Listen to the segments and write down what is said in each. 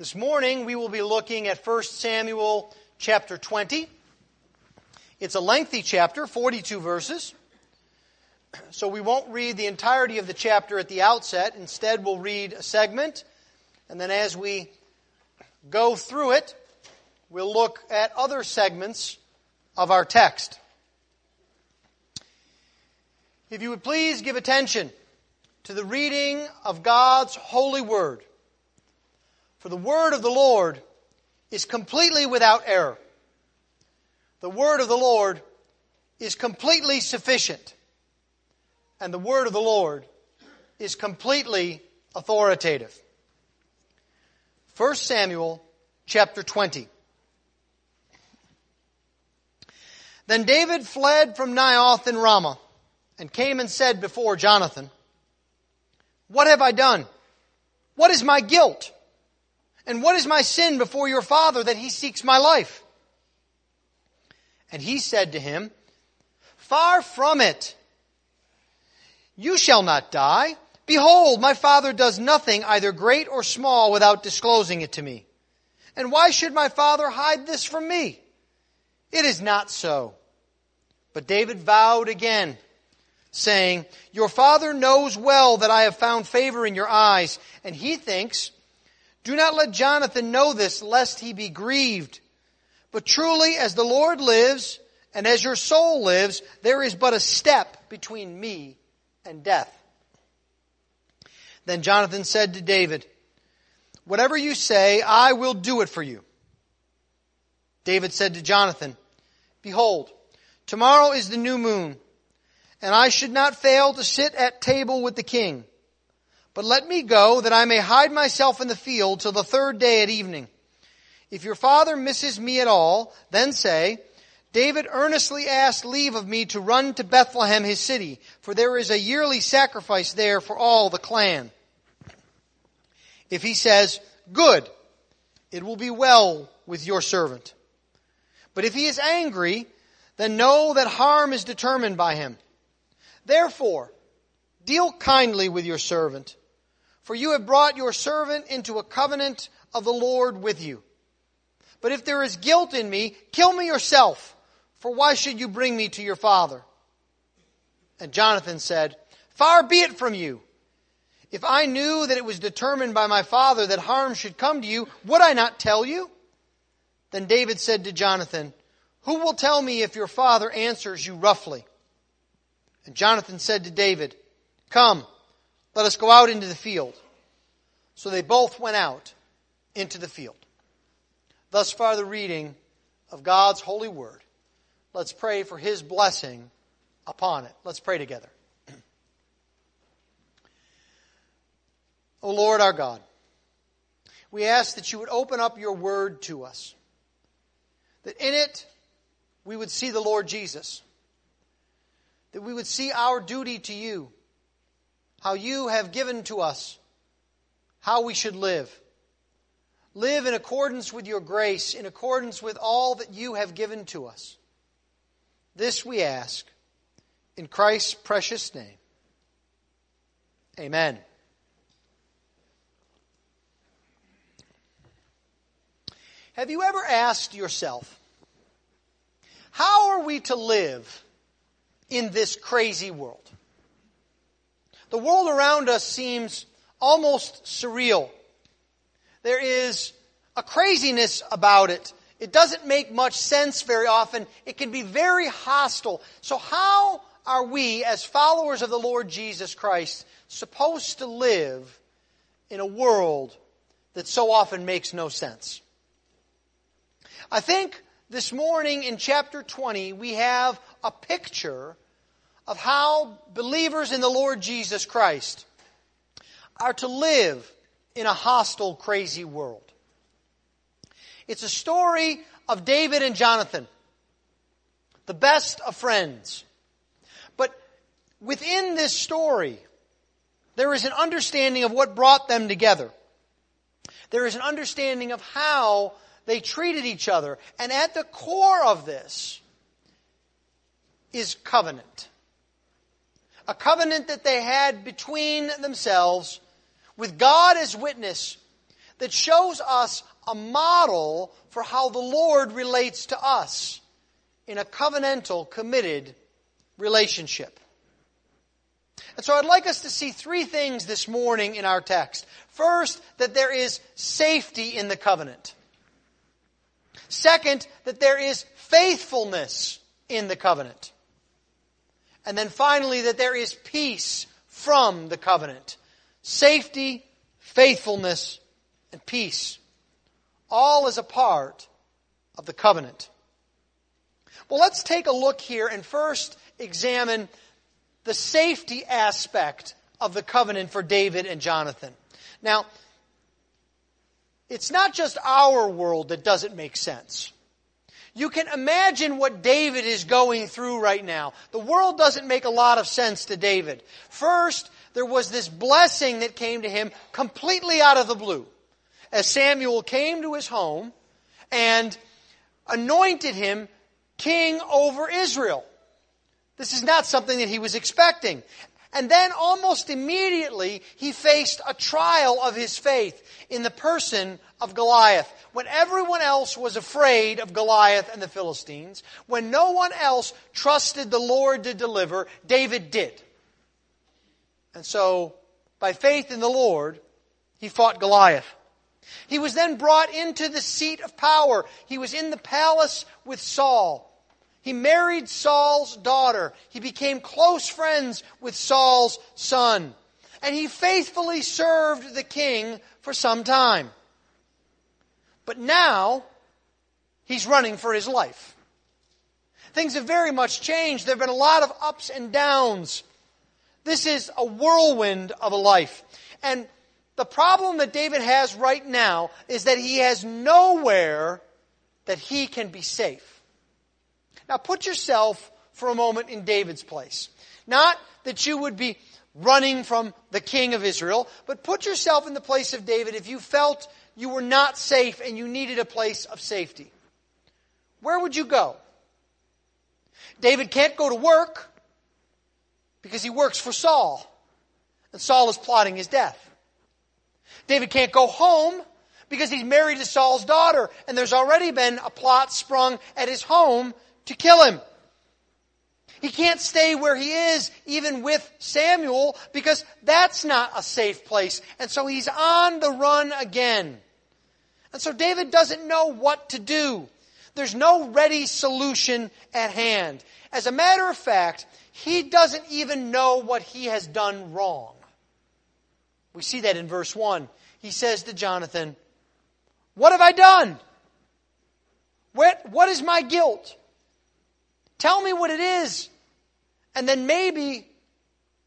This morning we will be looking at 1 Samuel chapter 20. It's a lengthy chapter, 42 verses. So we won't read the entirety of the chapter at the outset. Instead, we'll read a segment. And then as we go through it, we'll look at other segments of our text. If you would please give attention to the reading of God's holy word. For the word of the Lord is completely without error. The word of the Lord is completely sufficient. And the word of the Lord is completely authoritative. 1 Samuel chapter 20. Then David fled from Naioth in Ramah and came and said before Jonathan, What have I done? What is my guilt? And what is my sin before your father that he seeks my life? And he said to him, Far from it. You shall not die. Behold, my father does nothing, either great or small, without disclosing it to me. And why should my father hide this from me? It is not so. But David vowed again, saying, Your father knows well that I have found favor in your eyes, and he thinks do not let Jonathan know this, lest he be grieved. But truly, as the Lord lives, and as your soul lives, there is but a step between me and death. Then Jonathan said to David, Whatever you say, I will do it for you. David said to Jonathan, Behold, tomorrow is the new moon, and I should not fail to sit at table with the king. But let me go that I may hide myself in the field till the third day at evening. If your father misses me at all, then say, David earnestly asked leave of me to run to Bethlehem, his city, for there is a yearly sacrifice there for all the clan. If he says, good, it will be well with your servant. But if he is angry, then know that harm is determined by him. Therefore, deal kindly with your servant for you have brought your servant into a covenant of the Lord with you. But if there is guilt in me, kill me yourself, for why should you bring me to your father? And Jonathan said, Far be it from you. If I knew that it was determined by my father that harm should come to you, would I not tell you? Then David said to Jonathan, Who will tell me if your father answers you roughly? And Jonathan said to David, Come, let us go out into the field. So they both went out into the field. Thus far, the reading of God's holy word. Let's pray for his blessing upon it. Let's pray together. O Lord our God, we ask that you would open up your word to us, that in it we would see the Lord Jesus, that we would see our duty to you how you have given to us how we should live. Live in accordance with your grace, in accordance with all that you have given to us. This we ask in Christ's precious name. Amen. Have you ever asked yourself, how are we to live in this crazy world? The world around us seems almost surreal. There is a craziness about it. It doesn't make much sense very often. It can be very hostile. So, how are we, as followers of the Lord Jesus Christ, supposed to live in a world that so often makes no sense? I think this morning in chapter 20, we have a picture of how believers in the Lord Jesus Christ are to live in a hostile, crazy world. It's a story of David and Jonathan, the best of friends. But within this story, there is an understanding of what brought them together. There is an understanding of how they treated each other. And at the core of this is covenant a covenant that they had between themselves with God as witness that shows us a model for how the Lord relates to us in a covenantal, committed relationship. And so I'd like us to see three things this morning in our text. First, that there is safety in the covenant. Second, that there is faithfulness in the covenant. And then finally, that there is peace from the covenant. Safety, faithfulness, and peace. All as a part of the covenant. Well, let's take a look here and first examine the safety aspect of the covenant for David and Jonathan. Now, it's not just our world that doesn't make sense. You can imagine what David is going through right now. The world doesn't make a lot of sense to David. First, there was this blessing that came to him completely out of the blue. As Samuel came to his home and anointed him king over Israel. This is not something that he was expecting. And then almost immediately, he faced a trial of his faith in the person of Goliath. When everyone else was afraid of Goliath and the Philistines, when no one else trusted the Lord to deliver, David did. And so, by faith in the Lord, he fought Goliath. He was then brought into the seat of power. He was in the palace with Saul. He married Saul's daughter. He became close friends with Saul's son. And he faithfully served the king for some time. But now, he's running for his life. Things have very much changed. There have been a lot of ups and downs. This is a whirlwind of a life. And the problem that David has right now is that he has nowhere that he can be safe. Now put yourself for a moment in David's place. Not that you would be running from the king of Israel, but put yourself in the place of David if you felt you were not safe and you needed a place of safety. Where would you go? David can't go to work because he works for Saul, and Saul is plotting his death. David can't go home because he's married to Saul's daughter, and there's already been a plot sprung at his home to kill him. He can't stay where he is, even with Samuel, because that's not a safe place. And so he's on the run again. And so David doesn't know what to do. There's no ready solution at hand. As a matter of fact, he doesn't even know what he has done wrong. We see that in verse 1. He says to Jonathan, What have I done? What, what is my guilt? Tell me what it is. And then maybe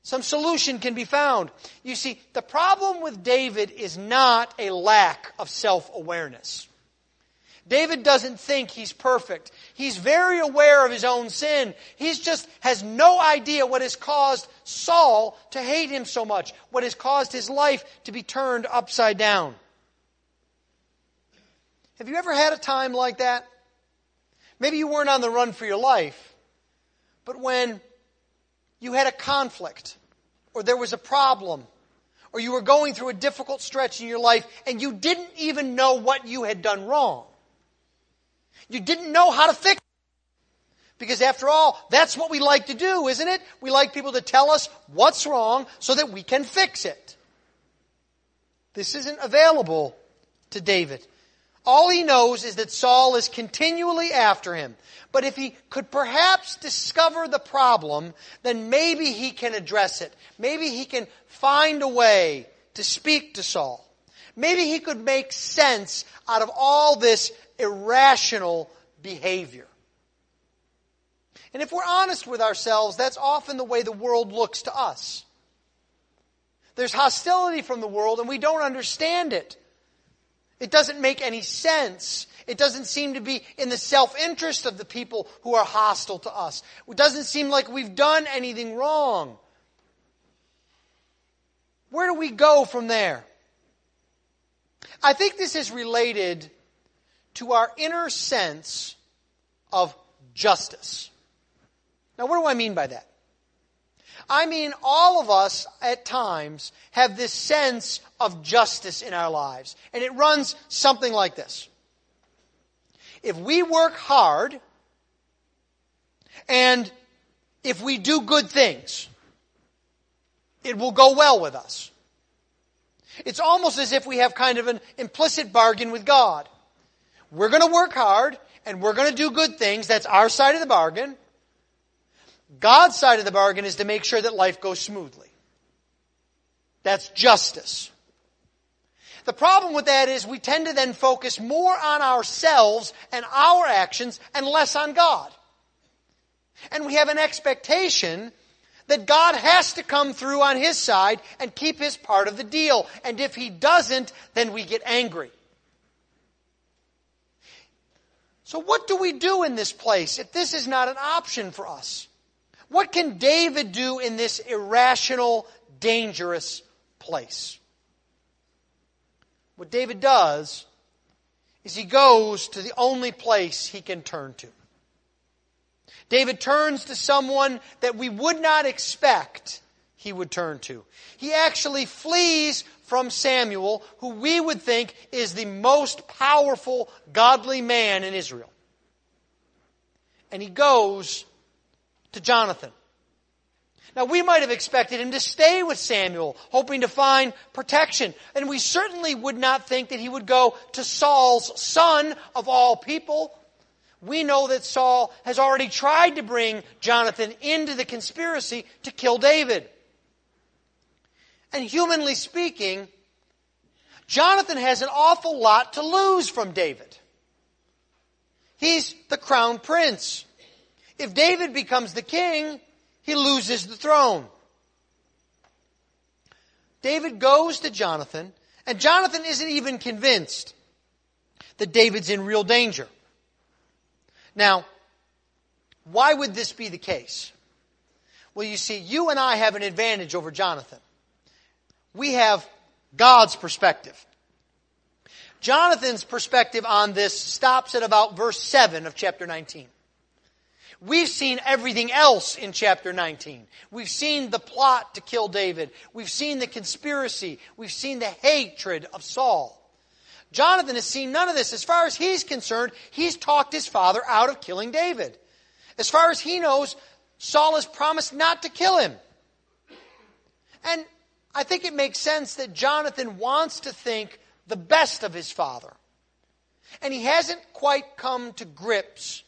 some solution can be found. You see, the problem with David is not a lack of self awareness. David doesn't think he's perfect. He's very aware of his own sin. He just has no idea what has caused Saul to hate him so much, what has caused his life to be turned upside down. Have you ever had a time like that? Maybe you weren't on the run for your life, but when you had a conflict, or there was a problem, or you were going through a difficult stretch in your life and you didn't even know what you had done wrong. You didn't know how to fix it. Because after all, that's what we like to do, isn't it? We like people to tell us what's wrong so that we can fix it. This isn't available to David. All he knows is that Saul is continually after him. But if he could perhaps discover the problem, then maybe he can address it. Maybe he can find a way to speak to Saul. Maybe he could make sense out of all this irrational behavior. And if we're honest with ourselves, that's often the way the world looks to us. There's hostility from the world and we don't understand it. It doesn't make any sense. It doesn't seem to be in the self interest of the people who are hostile to us. It doesn't seem like we've done anything wrong. Where do we go from there? I think this is related to our inner sense of justice. Now, what do I mean by that? I mean, all of us at times have this sense of justice in our lives. And it runs something like this. If we work hard and if we do good things, it will go well with us. It's almost as if we have kind of an implicit bargain with God. We're going to work hard and we're going to do good things. That's our side of the bargain. God's side of the bargain is to make sure that life goes smoothly. That's justice. The problem with that is we tend to then focus more on ourselves and our actions and less on God. And we have an expectation that God has to come through on His side and keep His part of the deal. And if He doesn't, then we get angry. So what do we do in this place if this is not an option for us? What can David do in this irrational, dangerous place? What David does is he goes to the only place he can turn to. David turns to someone that we would not expect he would turn to. He actually flees from Samuel, who we would think is the most powerful, godly man in Israel. And he goes to Jonathan. Now, we might have expected him to stay with Samuel, hoping to find protection. And we certainly would not think that he would go to Saul's son of all people. We know that Saul has already tried to bring Jonathan into the conspiracy to kill David. And humanly speaking, Jonathan has an awful lot to lose from David. He's the crown prince. If David becomes the king, he loses the throne. David goes to Jonathan, and Jonathan isn't even convinced that David's in real danger. Now, why would this be the case? Well, you see, you and I have an advantage over Jonathan. We have God's perspective. Jonathan's perspective on this stops at about verse 7 of chapter 19. We've seen everything else in chapter 19. We've seen the plot to kill David. We've seen the conspiracy. We've seen the hatred of Saul. Jonathan has seen none of this. As far as he's concerned, he's talked his father out of killing David. As far as he knows, Saul has promised not to kill him. And I think it makes sense that Jonathan wants to think the best of his father. And he hasn't quite come to grips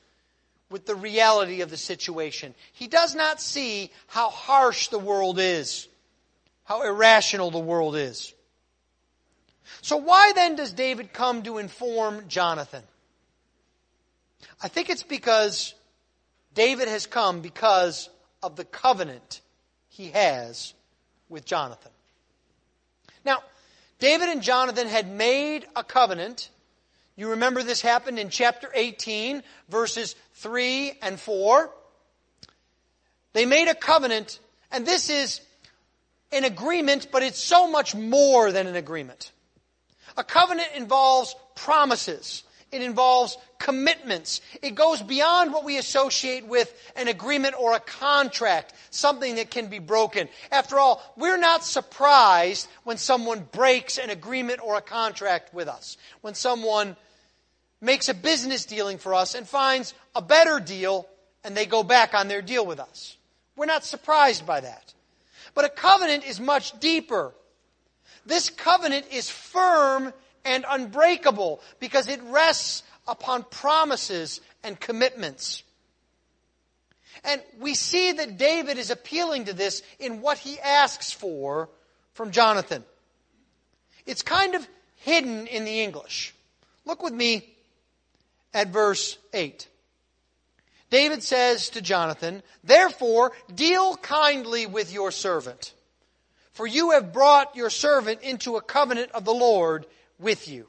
with the reality of the situation. He does not see how harsh the world is, how irrational the world is. So, why then does David come to inform Jonathan? I think it's because David has come because of the covenant he has with Jonathan. Now, David and Jonathan had made a covenant you remember this happened in chapter 18, verses 3 and 4. They made a covenant, and this is an agreement, but it's so much more than an agreement. A covenant involves promises. It involves commitments. It goes beyond what we associate with an agreement or a contract, something that can be broken. After all, we're not surprised when someone breaks an agreement or a contract with us. When someone makes a business dealing for us and finds a better deal and they go back on their deal with us. We're not surprised by that. But a covenant is much deeper. This covenant is firm and unbreakable because it rests upon promises and commitments. And we see that David is appealing to this in what he asks for from Jonathan. It's kind of hidden in the English. Look with me at verse 8. David says to Jonathan, Therefore, deal kindly with your servant, for you have brought your servant into a covenant of the Lord with you.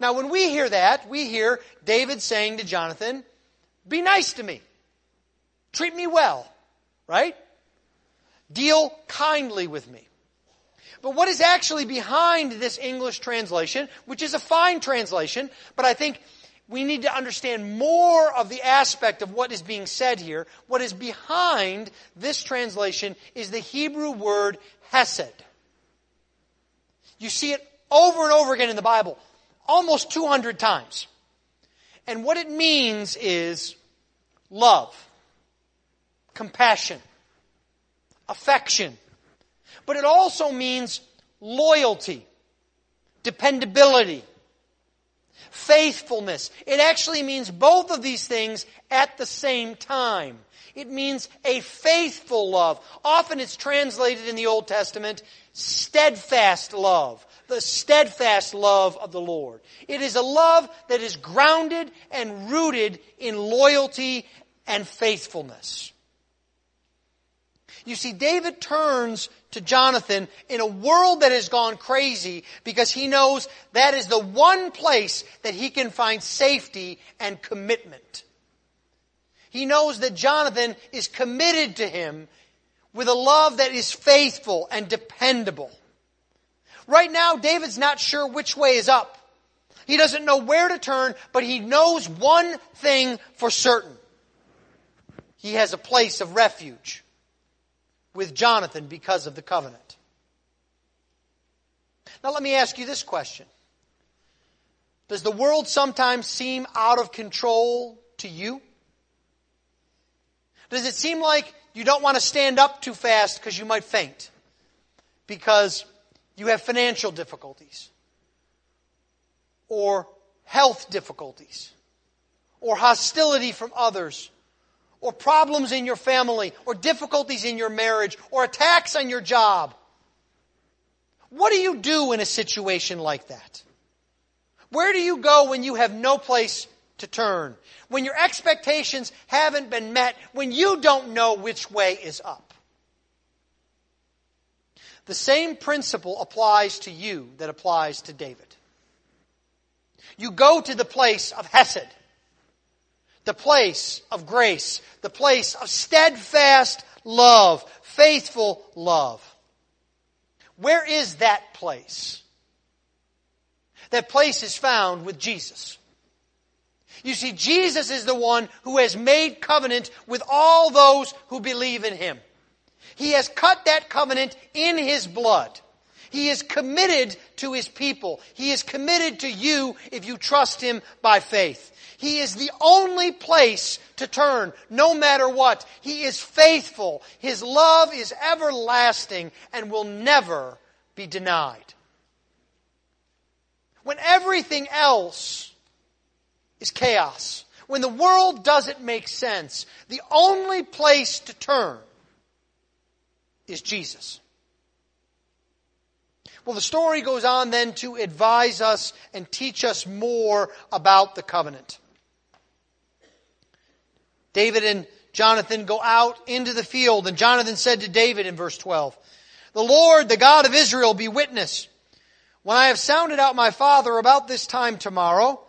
Now, when we hear that, we hear David saying to Jonathan, Be nice to me. Treat me well. Right? Deal kindly with me. But what is actually behind this English translation, which is a fine translation, but I think we need to understand more of the aspect of what is being said here. What is behind this translation is the Hebrew word hesed. You see it over and over again in the Bible, almost 200 times. And what it means is love, compassion, affection. But it also means loyalty, dependability, faithfulness. It actually means both of these things at the same time. It means a faithful love. Often it's translated in the Old Testament steadfast love. The steadfast love of the Lord. It is a love that is grounded and rooted in loyalty and faithfulness. You see, David turns to Jonathan in a world that has gone crazy because he knows that is the one place that he can find safety and commitment. He knows that Jonathan is committed to him with a love that is faithful and dependable. Right now, David's not sure which way is up. He doesn't know where to turn, but he knows one thing for certain. He has a place of refuge with Jonathan because of the covenant. Now, let me ask you this question Does the world sometimes seem out of control to you? Does it seem like you don't want to stand up too fast because you might faint? Because you have financial difficulties, or health difficulties, or hostility from others, or problems in your family, or difficulties in your marriage, or attacks on your job. What do you do in a situation like that? Where do you go when you have no place to turn? When your expectations haven't been met? When you don't know which way is up? The same principle applies to you that applies to David. You go to the place of Hesed the place of grace, the place of steadfast love, faithful love. Where is that place? That place is found with Jesus. You see, Jesus is the one who has made covenant with all those who believe in Him. He has cut that covenant in His blood. He is committed to His people. He is committed to you if you trust Him by faith. He is the only place to turn, no matter what. He is faithful. His love is everlasting and will never be denied. When everything else is chaos, when the world doesn't make sense, the only place to turn is Jesus. Well, the story goes on then to advise us and teach us more about the covenant. David and Jonathan go out into the field, and Jonathan said to David in verse 12, The Lord, the God of Israel, be witness. When I have sounded out my father about this time tomorrow,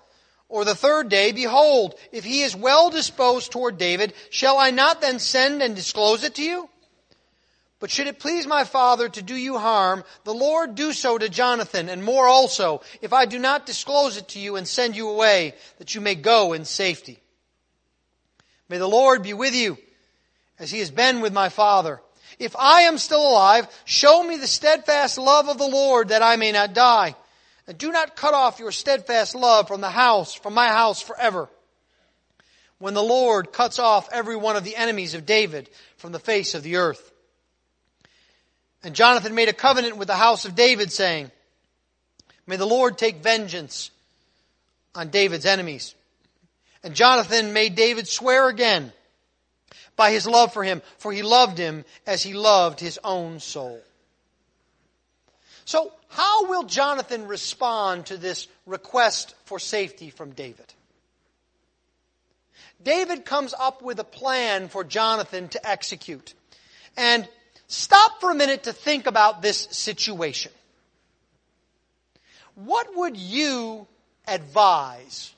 or the third day, behold, if he is well disposed toward David, shall I not then send and disclose it to you? But should it please my father to do you harm, the Lord do so to Jonathan, and more also, if I do not disclose it to you and send you away, that you may go in safety. May the Lord be with you as he has been with my father. If I am still alive, show me the steadfast love of the Lord that I may not die. And do not cut off your steadfast love from the house, from my house forever. When the Lord cuts off every one of the enemies of David from the face of the earth. And Jonathan made a covenant with the house of David saying, May the Lord take vengeance on David's enemies and Jonathan made David swear again by his love for him, for he loved him as he loved his own soul. So, how will Jonathan respond to this request for safety from David? David comes up with a plan for Jonathan to execute. And stop for a minute to think about this situation. What would you advise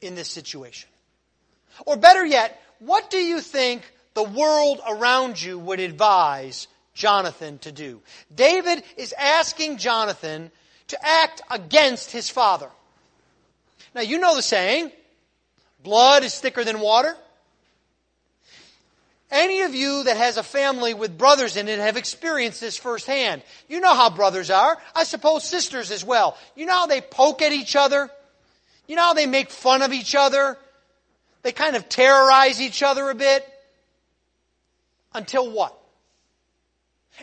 in this situation? Or better yet, what do you think the world around you would advise Jonathan to do? David is asking Jonathan to act against his father. Now, you know the saying Blood is thicker than water. Any of you that has a family with brothers in it have experienced this firsthand. You know how brothers are. I suppose sisters as well. You know how they poke at each other? You know how they make fun of each other? They kind of terrorize each other a bit. Until what?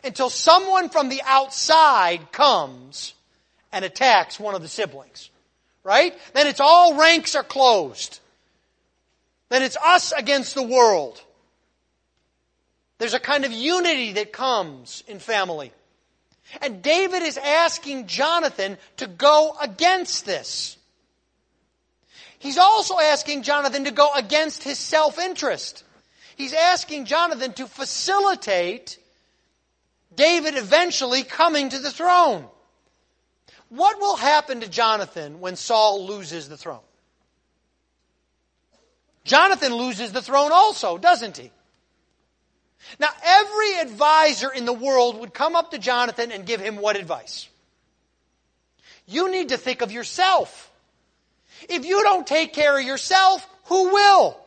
Until someone from the outside comes and attacks one of the siblings. Right? Then it's all ranks are closed. Then it's us against the world. There's a kind of unity that comes in family. And David is asking Jonathan to go against this. He's also asking Jonathan to go against his self interest. He's asking Jonathan to facilitate David eventually coming to the throne. What will happen to Jonathan when Saul loses the throne? Jonathan loses the throne also, doesn't he? Now, every advisor in the world would come up to Jonathan and give him what advice? You need to think of yourself. If you don't take care of yourself, who will?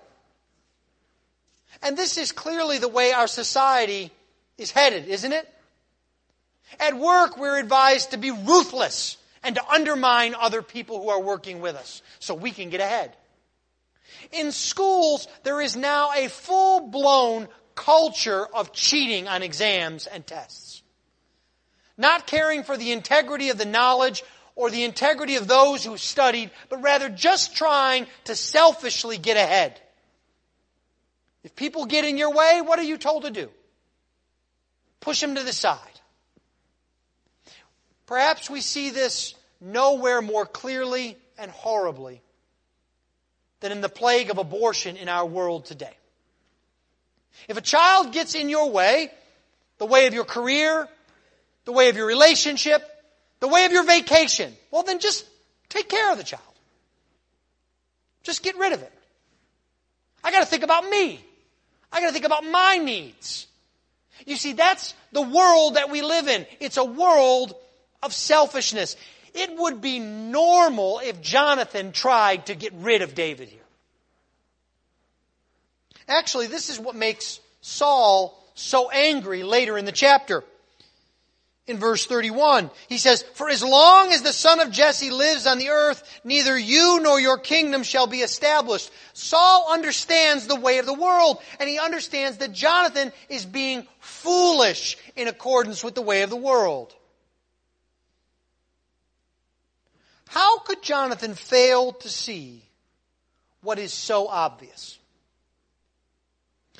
And this is clearly the way our society is headed, isn't it? At work, we're advised to be ruthless and to undermine other people who are working with us so we can get ahead. In schools, there is now a full blown culture of cheating on exams and tests. Not caring for the integrity of the knowledge or the integrity of those who studied, but rather just trying to selfishly get ahead. If people get in your way, what are you told to do? Push them to the side. Perhaps we see this nowhere more clearly and horribly than in the plague of abortion in our world today. If a child gets in your way, the way of your career, the way of your relationship, the way of your vacation, well then just take care of the child. Just get rid of it. I gotta think about me. I gotta think about my needs. You see, that's the world that we live in. It's a world of selfishness. It would be normal if Jonathan tried to get rid of David here. Actually, this is what makes Saul so angry later in the chapter. In verse 31, he says, For as long as the son of Jesse lives on the earth, neither you nor your kingdom shall be established. Saul understands the way of the world, and he understands that Jonathan is being foolish in accordance with the way of the world. How could Jonathan fail to see what is so obvious?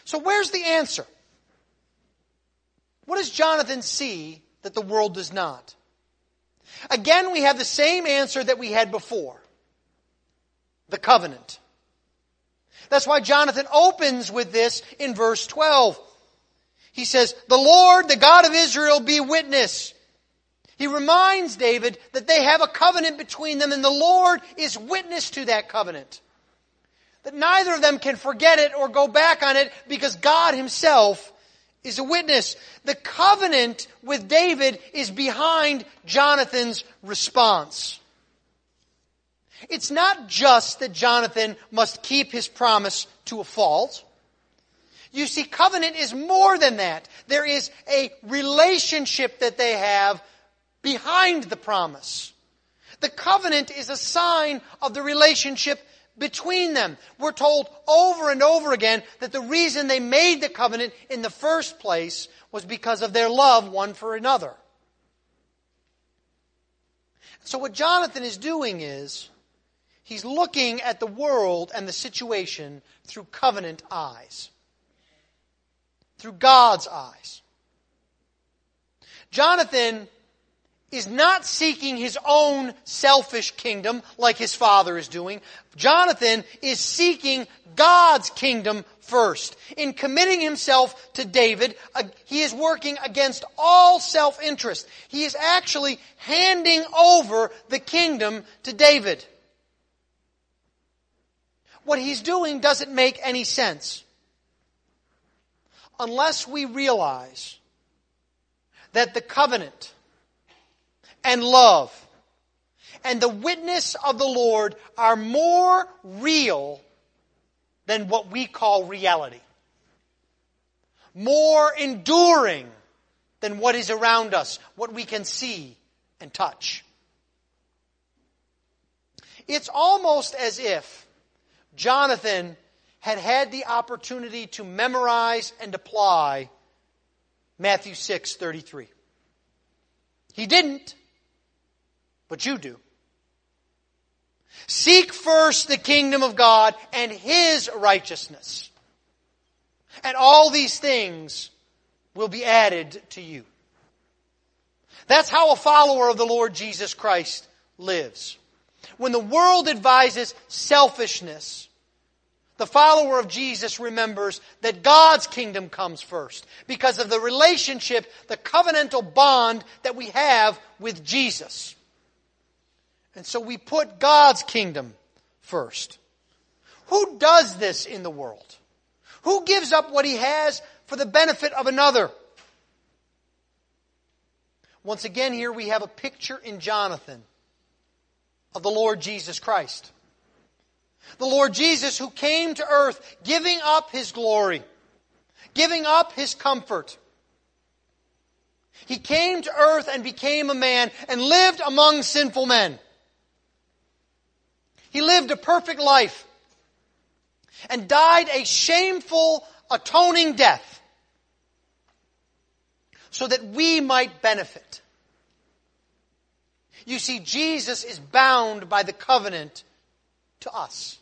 So where's the answer? What does Jonathan see that the world does not? Again, we have the same answer that we had before. The covenant. That's why Jonathan opens with this in verse 12. He says, The Lord, the God of Israel, be witness. He reminds David that they have a covenant between them and the Lord is witness to that covenant neither of them can forget it or go back on it because God himself is a witness. The covenant with David is behind Jonathan's response. It's not just that Jonathan must keep his promise to a fault. You see, covenant is more than that. There is a relationship that they have behind the promise. The covenant is a sign of the relationship between them. We're told over and over again that the reason they made the covenant in the first place was because of their love one for another. So what Jonathan is doing is he's looking at the world and the situation through covenant eyes. Through God's eyes. Jonathan is not seeking his own selfish kingdom like his father is doing. Jonathan is seeking God's kingdom first. In committing himself to David, uh, he is working against all self-interest. He is actually handing over the kingdom to David. What he's doing doesn't make any sense. Unless we realize that the covenant and love and the witness of the Lord are more real than what we call reality. More enduring than what is around us, what we can see and touch. It's almost as if Jonathan had had the opportunity to memorize and apply Matthew 6:33. He didn't, but you do. Seek first the kingdom of God and his righteousness. And all these things will be added to you. That's how a follower of the Lord Jesus Christ lives. When the world advises selfishness, the follower of Jesus remembers that God's kingdom comes first because of the relationship, the covenantal bond that we have with Jesus. And so we put God's kingdom first. Who does this in the world? Who gives up what he has for the benefit of another? Once again, here we have a picture in Jonathan of the Lord Jesus Christ. The Lord Jesus who came to earth giving up his glory, giving up his comfort. He came to earth and became a man and lived among sinful men. He lived a perfect life and died a shameful, atoning death so that we might benefit. You see, Jesus is bound by the covenant to us.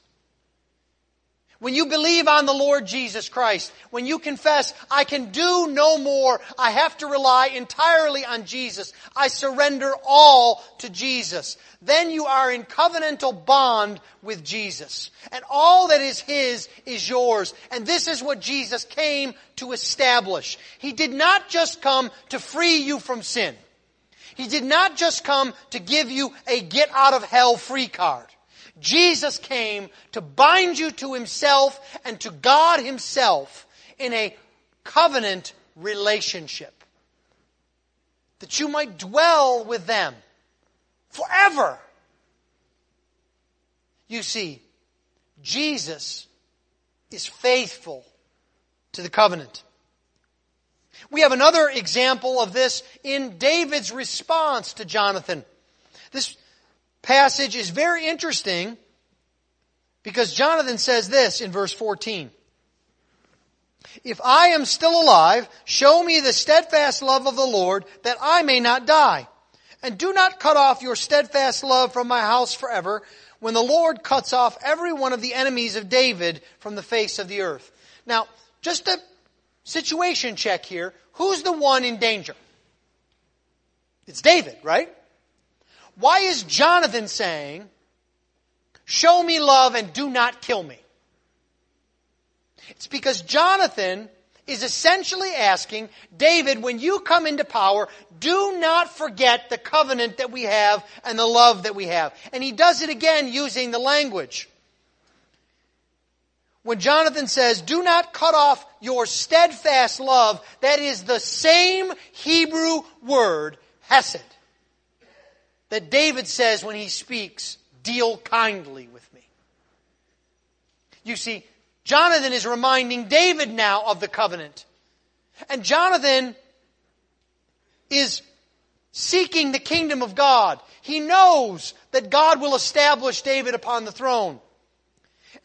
When you believe on the Lord Jesus Christ, when you confess, I can do no more, I have to rely entirely on Jesus, I surrender all to Jesus, then you are in covenantal bond with Jesus. And all that is His is yours. And this is what Jesus came to establish. He did not just come to free you from sin. He did not just come to give you a get out of hell free card. Jesus came to bind you to Himself and to God Himself in a covenant relationship. That you might dwell with them forever. You see, Jesus is faithful to the covenant. We have another example of this in David's response to Jonathan. This passage is very interesting because Jonathan says this in verse 14. If I am still alive, show me the steadfast love of the Lord that I may not die. And do not cut off your steadfast love from my house forever when the Lord cuts off every one of the enemies of David from the face of the earth. Now, just a situation check here. Who's the one in danger? It's David, right? Why is Jonathan saying, Show me love and do not kill me? It's because Jonathan is essentially asking David, when you come into power, do not forget the covenant that we have and the love that we have. And he does it again using the language. When Jonathan says, do not cut off your steadfast love, that is the same Hebrew word, hesed that David says when he speaks, deal kindly with me. You see, Jonathan is reminding David now of the covenant. And Jonathan is seeking the kingdom of God. He knows that God will establish David upon the throne.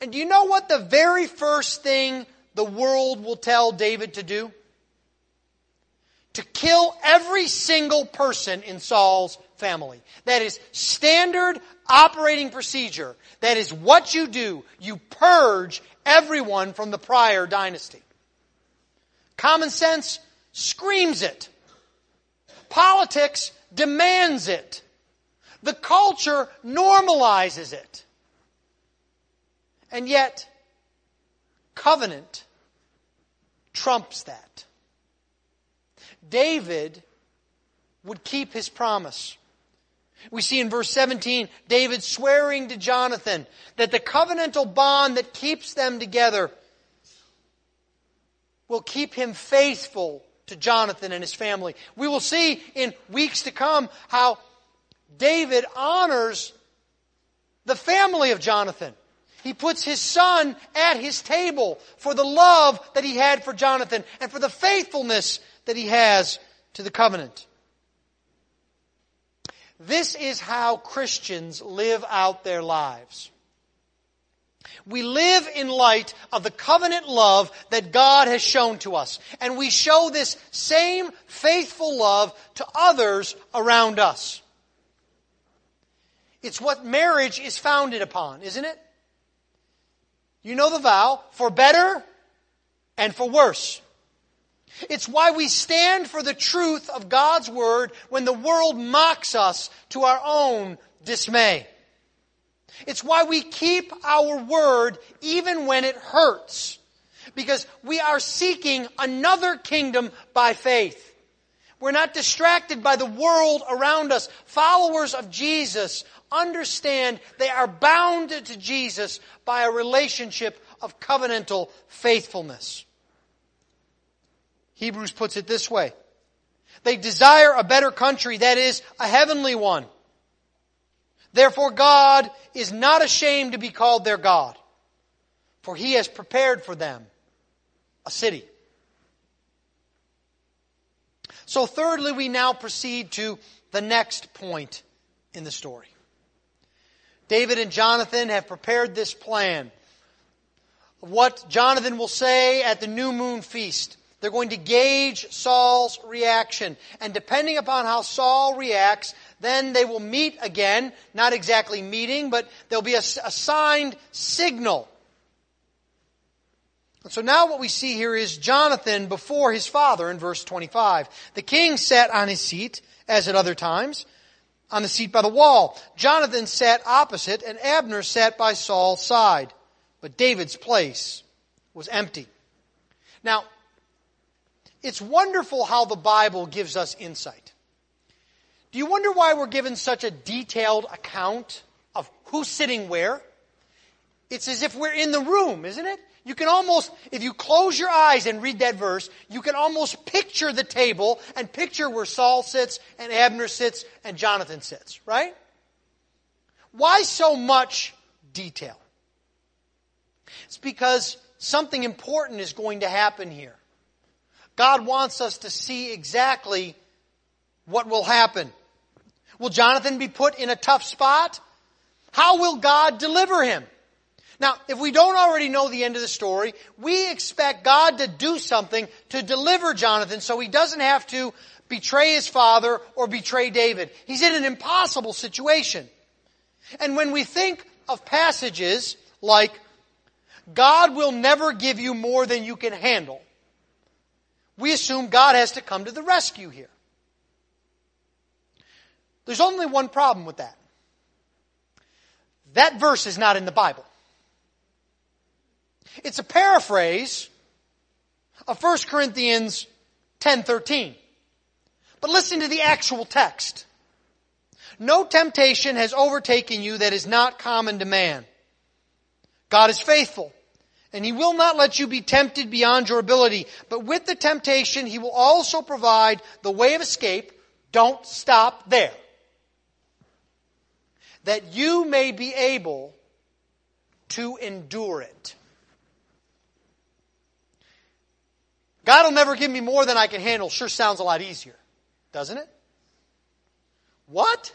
And do you know what the very first thing the world will tell David to do? To kill every single person in Saul's family. That is standard operating procedure. That is what you do. You purge everyone from the prior dynasty. Common sense screams it. Politics demands it. The culture normalizes it. And yet, covenant trumps that. David would keep his promise. We see in verse 17 David swearing to Jonathan that the covenantal bond that keeps them together will keep him faithful to Jonathan and his family. We will see in weeks to come how David honors the family of Jonathan. He puts his son at his table for the love that he had for Jonathan and for the faithfulness that he has to the covenant. This is how Christians live out their lives. We live in light of the covenant love that God has shown to us. And we show this same faithful love to others around us. It's what marriage is founded upon, isn't it? You know the vow, for better and for worse. It's why we stand for the truth of God's Word when the world mocks us to our own dismay. It's why we keep our word even when it hurts. Because we are seeking another kingdom by faith. We're not distracted by the world around us. Followers of Jesus understand they are bound to Jesus by a relationship of covenantal faithfulness. Hebrews puts it this way. They desire a better country, that is, a heavenly one. Therefore God is not ashamed to be called their God, for he has prepared for them a city. So thirdly, we now proceed to the next point in the story. David and Jonathan have prepared this plan what Jonathan will say at the new moon feast. They're going to gauge Saul's reaction. And depending upon how Saul reacts, then they will meet again, not exactly meeting, but there'll be a, signed signal. And so now what we see here is Jonathan before his father in verse 25. The king sat on his seat, as at other times, on the seat by the wall. Jonathan sat opposite, and Abner sat by Saul's side. But David's place was empty. Now, it's wonderful how the Bible gives us insight. Do you wonder why we're given such a detailed account of who's sitting where? It's as if we're in the room, isn't it? You can almost, if you close your eyes and read that verse, you can almost picture the table and picture where Saul sits and Abner sits and Jonathan sits, right? Why so much detail? It's because something important is going to happen here. God wants us to see exactly what will happen. Will Jonathan be put in a tough spot? How will God deliver him? Now, if we don't already know the end of the story, we expect God to do something to deliver Jonathan so he doesn't have to betray his father or betray David. He's in an impossible situation. And when we think of passages like, God will never give you more than you can handle, we assume God has to come to the rescue here. There's only one problem with that. That verse is not in the Bible. It's a paraphrase of 1 Corinthians 10:13. But listen to the actual text. No temptation has overtaken you that is not common to man. God is faithful, and he will not let you be tempted beyond your ability, but with the temptation he will also provide the way of escape. Don't stop there that you may be able to endure it. God will never give me more than I can handle sure sounds a lot easier, doesn't it? What?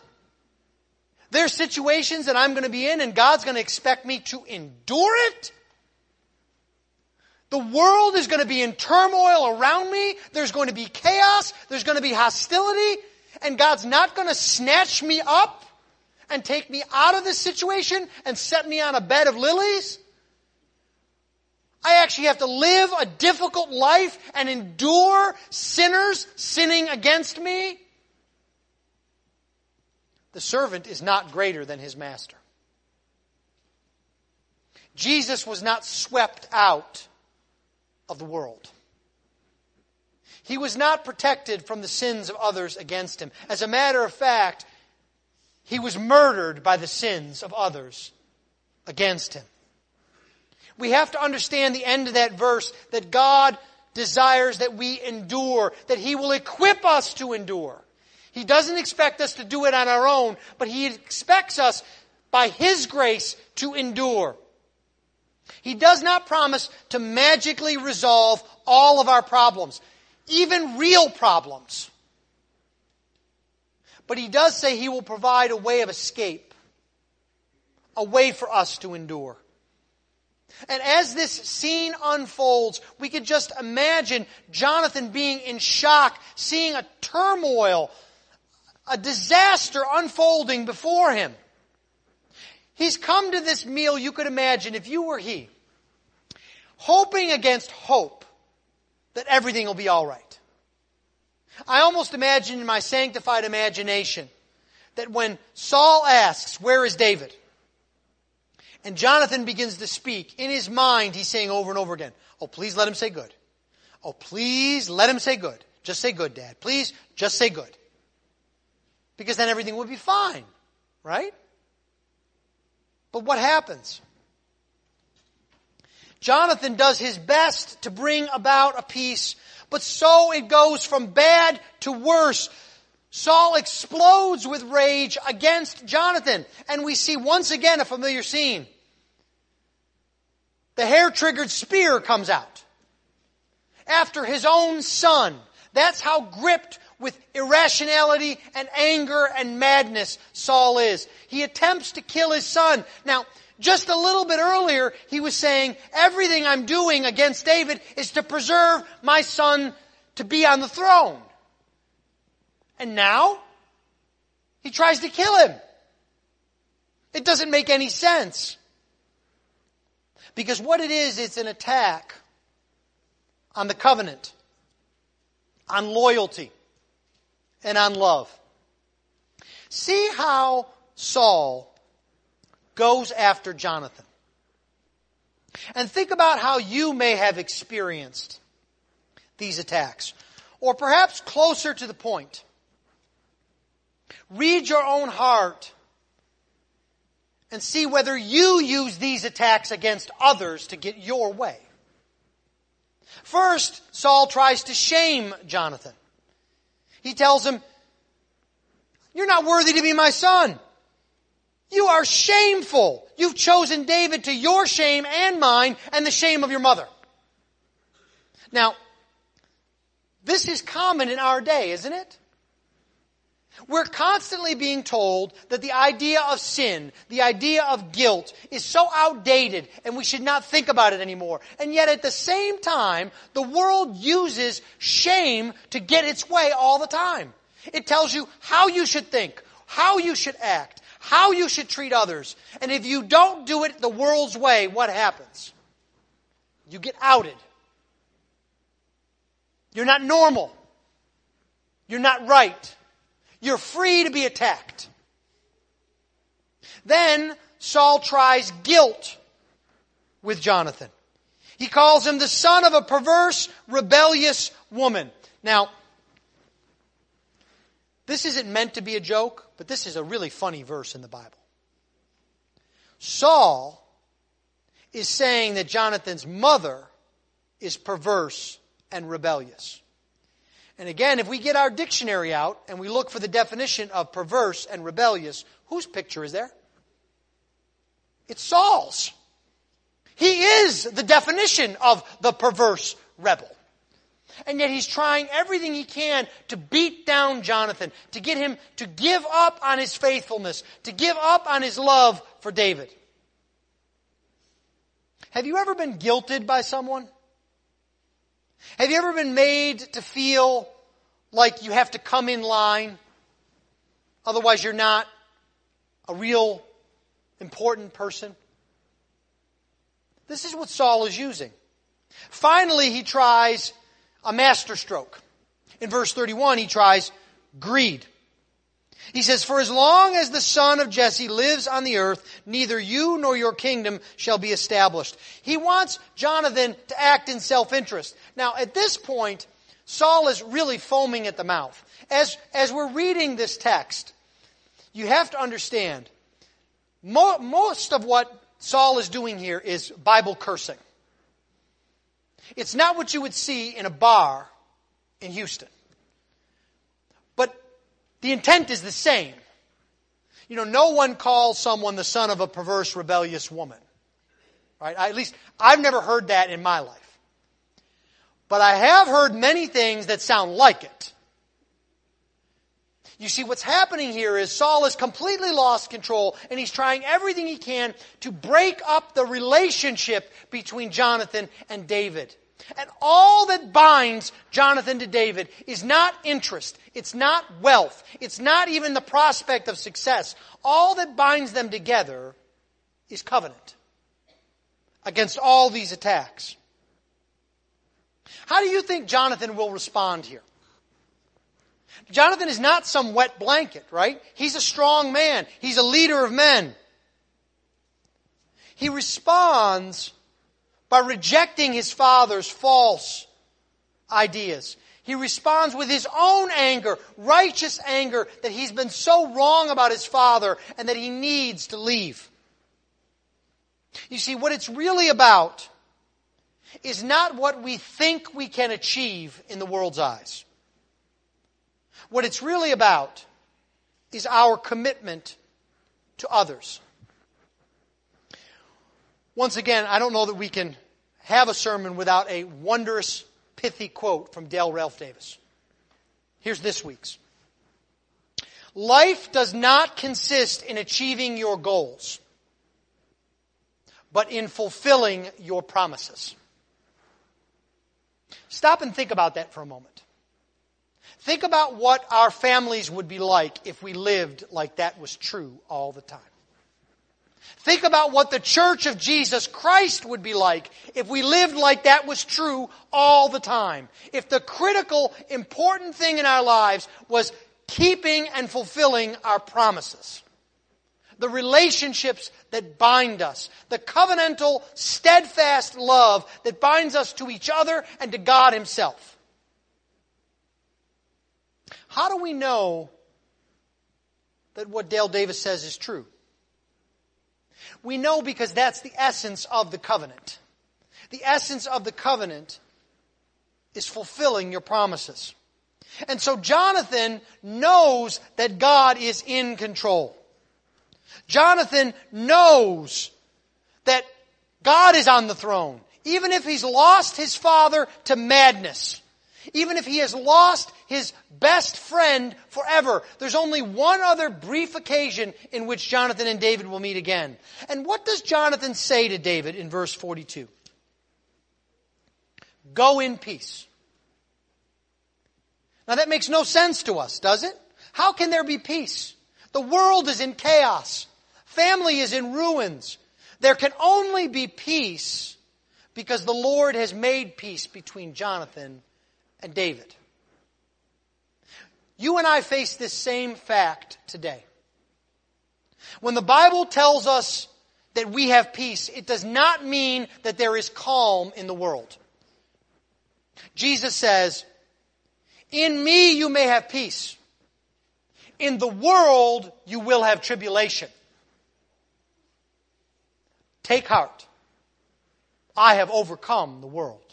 There's situations that I'm going to be in and God's going to expect me to endure it? The world is going to be in turmoil around me. There's going to be chaos. There's going to be hostility. And God's not going to snatch me up and take me out of this situation and set me on a bed of lilies? I actually have to live a difficult life and endure sinners sinning against me? The servant is not greater than his master. Jesus was not swept out of the world. He was not protected from the sins of others against him. As a matter of fact, he was murdered by the sins of others against him. We have to understand the end of that verse that God desires that we endure, that He will equip us to endure. He doesn't expect us to do it on our own, but He expects us by His grace to endure. He does not promise to magically resolve all of our problems, even real problems. But he does say he will provide a way of escape, a way for us to endure. And as this scene unfolds, we could just imagine Jonathan being in shock, seeing a turmoil, a disaster unfolding before him. He's come to this meal, you could imagine, if you were he, hoping against hope that everything will be all right. I almost imagine in my sanctified imagination that when Saul asks, Where is David? And Jonathan begins to speak. In his mind, he's saying over and over again, Oh, please let him say good. Oh, please let him say good. Just say good, Dad. Please, just say good. Because then everything would be fine, right? But what happens? Jonathan does his best to bring about a peace, but so it goes from bad to worse. Saul explodes with rage against Jonathan, and we see once again a familiar scene the hair triggered spear comes out. After his own son. That's how gripped with irrationality and anger and madness Saul is. He attempts to kill his son. Now, just a little bit earlier, he was saying, everything I'm doing against David is to preserve my son to be on the throne. And now, he tries to kill him. It doesn't make any sense. Because what it is, it's an attack on the covenant, on loyalty, and on love. See how Saul goes after Jonathan. And think about how you may have experienced these attacks. Or perhaps closer to the point. Read your own heart and see whether you use these attacks against others to get your way. First, Saul tries to shame Jonathan. He tells him, You're not worthy to be my son. You are shameful. You've chosen David to your shame and mine and the shame of your mother. Now, this is common in our day, isn't it? We're constantly being told that the idea of sin, the idea of guilt, is so outdated and we should not think about it anymore. And yet at the same time, the world uses shame to get its way all the time. It tells you how you should think, how you should act, how you should treat others. And if you don't do it the world's way, what happens? You get outed. You're not normal. You're not right. You're free to be attacked. Then Saul tries guilt with Jonathan. He calls him the son of a perverse, rebellious woman. Now, this isn't meant to be a joke, but this is a really funny verse in the Bible. Saul is saying that Jonathan's mother is perverse and rebellious. And again, if we get our dictionary out and we look for the definition of perverse and rebellious, whose picture is there? It's Saul's. He is the definition of the perverse rebel. And yet he's trying everything he can to beat down Jonathan, to get him to give up on his faithfulness, to give up on his love for David. Have you ever been guilted by someone? Have you ever been made to feel like you have to come in line? Otherwise, you're not a real important person? This is what Saul is using. Finally, he tries a masterstroke. In verse 31, he tries greed. He says, For as long as the son of Jesse lives on the earth, neither you nor your kingdom shall be established. He wants Jonathan to act in self-interest. Now, at this point, Saul is really foaming at the mouth. As, as we're reading this text, you have to understand, mo- most of what Saul is doing here is Bible cursing. It's not what you would see in a bar in Houston. But the intent is the same. You know, no one calls someone the son of a perverse, rebellious woman. Right? At least I've never heard that in my life. But I have heard many things that sound like it. You see, what's happening here is Saul has completely lost control and he's trying everything he can to break up the relationship between Jonathan and David. And all that binds Jonathan to David is not interest. It's not wealth. It's not even the prospect of success. All that binds them together is covenant against all these attacks. How do you think Jonathan will respond here? Jonathan is not some wet blanket, right? He's a strong man. He's a leader of men. He responds by rejecting his father's false ideas. He responds with his own anger, righteous anger, that he's been so wrong about his father and that he needs to leave. You see, what it's really about is not what we think we can achieve in the world's eyes. What it's really about is our commitment to others. Once again, I don't know that we can have a sermon without a wondrous, pithy quote from Dale Ralph Davis. Here's this week's. Life does not consist in achieving your goals, but in fulfilling your promises. Stop and think about that for a moment. Think about what our families would be like if we lived like that was true all the time. Think about what the church of Jesus Christ would be like if we lived like that was true all the time. If the critical, important thing in our lives was keeping and fulfilling our promises. The relationships that bind us. The covenantal, steadfast love that binds us to each other and to God Himself. How do we know that what Dale Davis says is true? We know because that's the essence of the covenant. The essence of the covenant is fulfilling your promises. And so Jonathan knows that God is in control. Jonathan knows that God is on the throne. Even if he's lost his father to madness. Even if he has lost his best friend forever. There's only one other brief occasion in which Jonathan and David will meet again. And what does Jonathan say to David in verse 42? Go in peace. Now that makes no sense to us, does it? How can there be peace? The world is in chaos. Family is in ruins. There can only be peace because the Lord has made peace between Jonathan and David. You and I face this same fact today. When the Bible tells us that we have peace, it does not mean that there is calm in the world. Jesus says, In me you may have peace. In the world you will have tribulation. Take heart. I have overcome the world.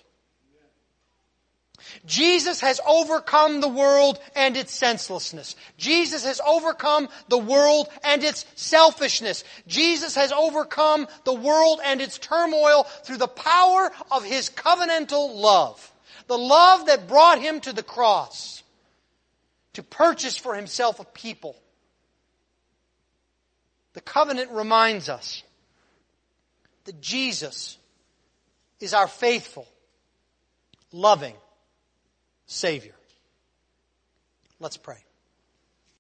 Jesus has overcome the world and its senselessness. Jesus has overcome the world and its selfishness. Jesus has overcome the world and its turmoil through the power of His covenantal love. The love that brought Him to the cross to purchase for Himself a people. The covenant reminds us that Jesus is our faithful, loving, Savior. Let's pray.